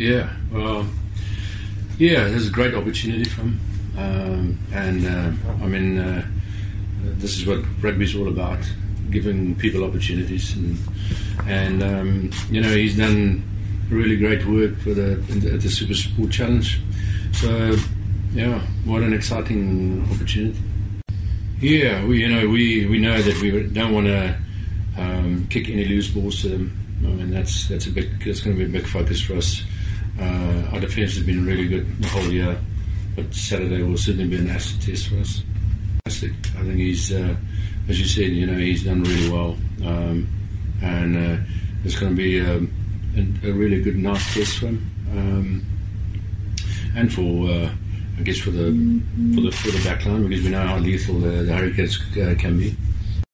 Yeah, well, yeah, there's a great opportunity for him, um, and uh, I mean, uh, this is what rugby's all about: giving people opportunities, and and um, you know he's done really great work for the, the the Super Sport Challenge. So, yeah, what an exciting opportunity. Yeah, we you know we, we know that we don't want to um, kick any loose balls to them. I mean that's that's a big that's going to be a big focus for us. Uh, our defence has been really good the whole year, but Saturday will certainly be an acid test for us. I think he's, uh, as you said, you know, he's done really well, um, and uh, it's going to be a, a, a, really good, nice test for him, um, and for uh, I guess for the for the for the backline because we know how lethal the, the Hurricanes uh, can be.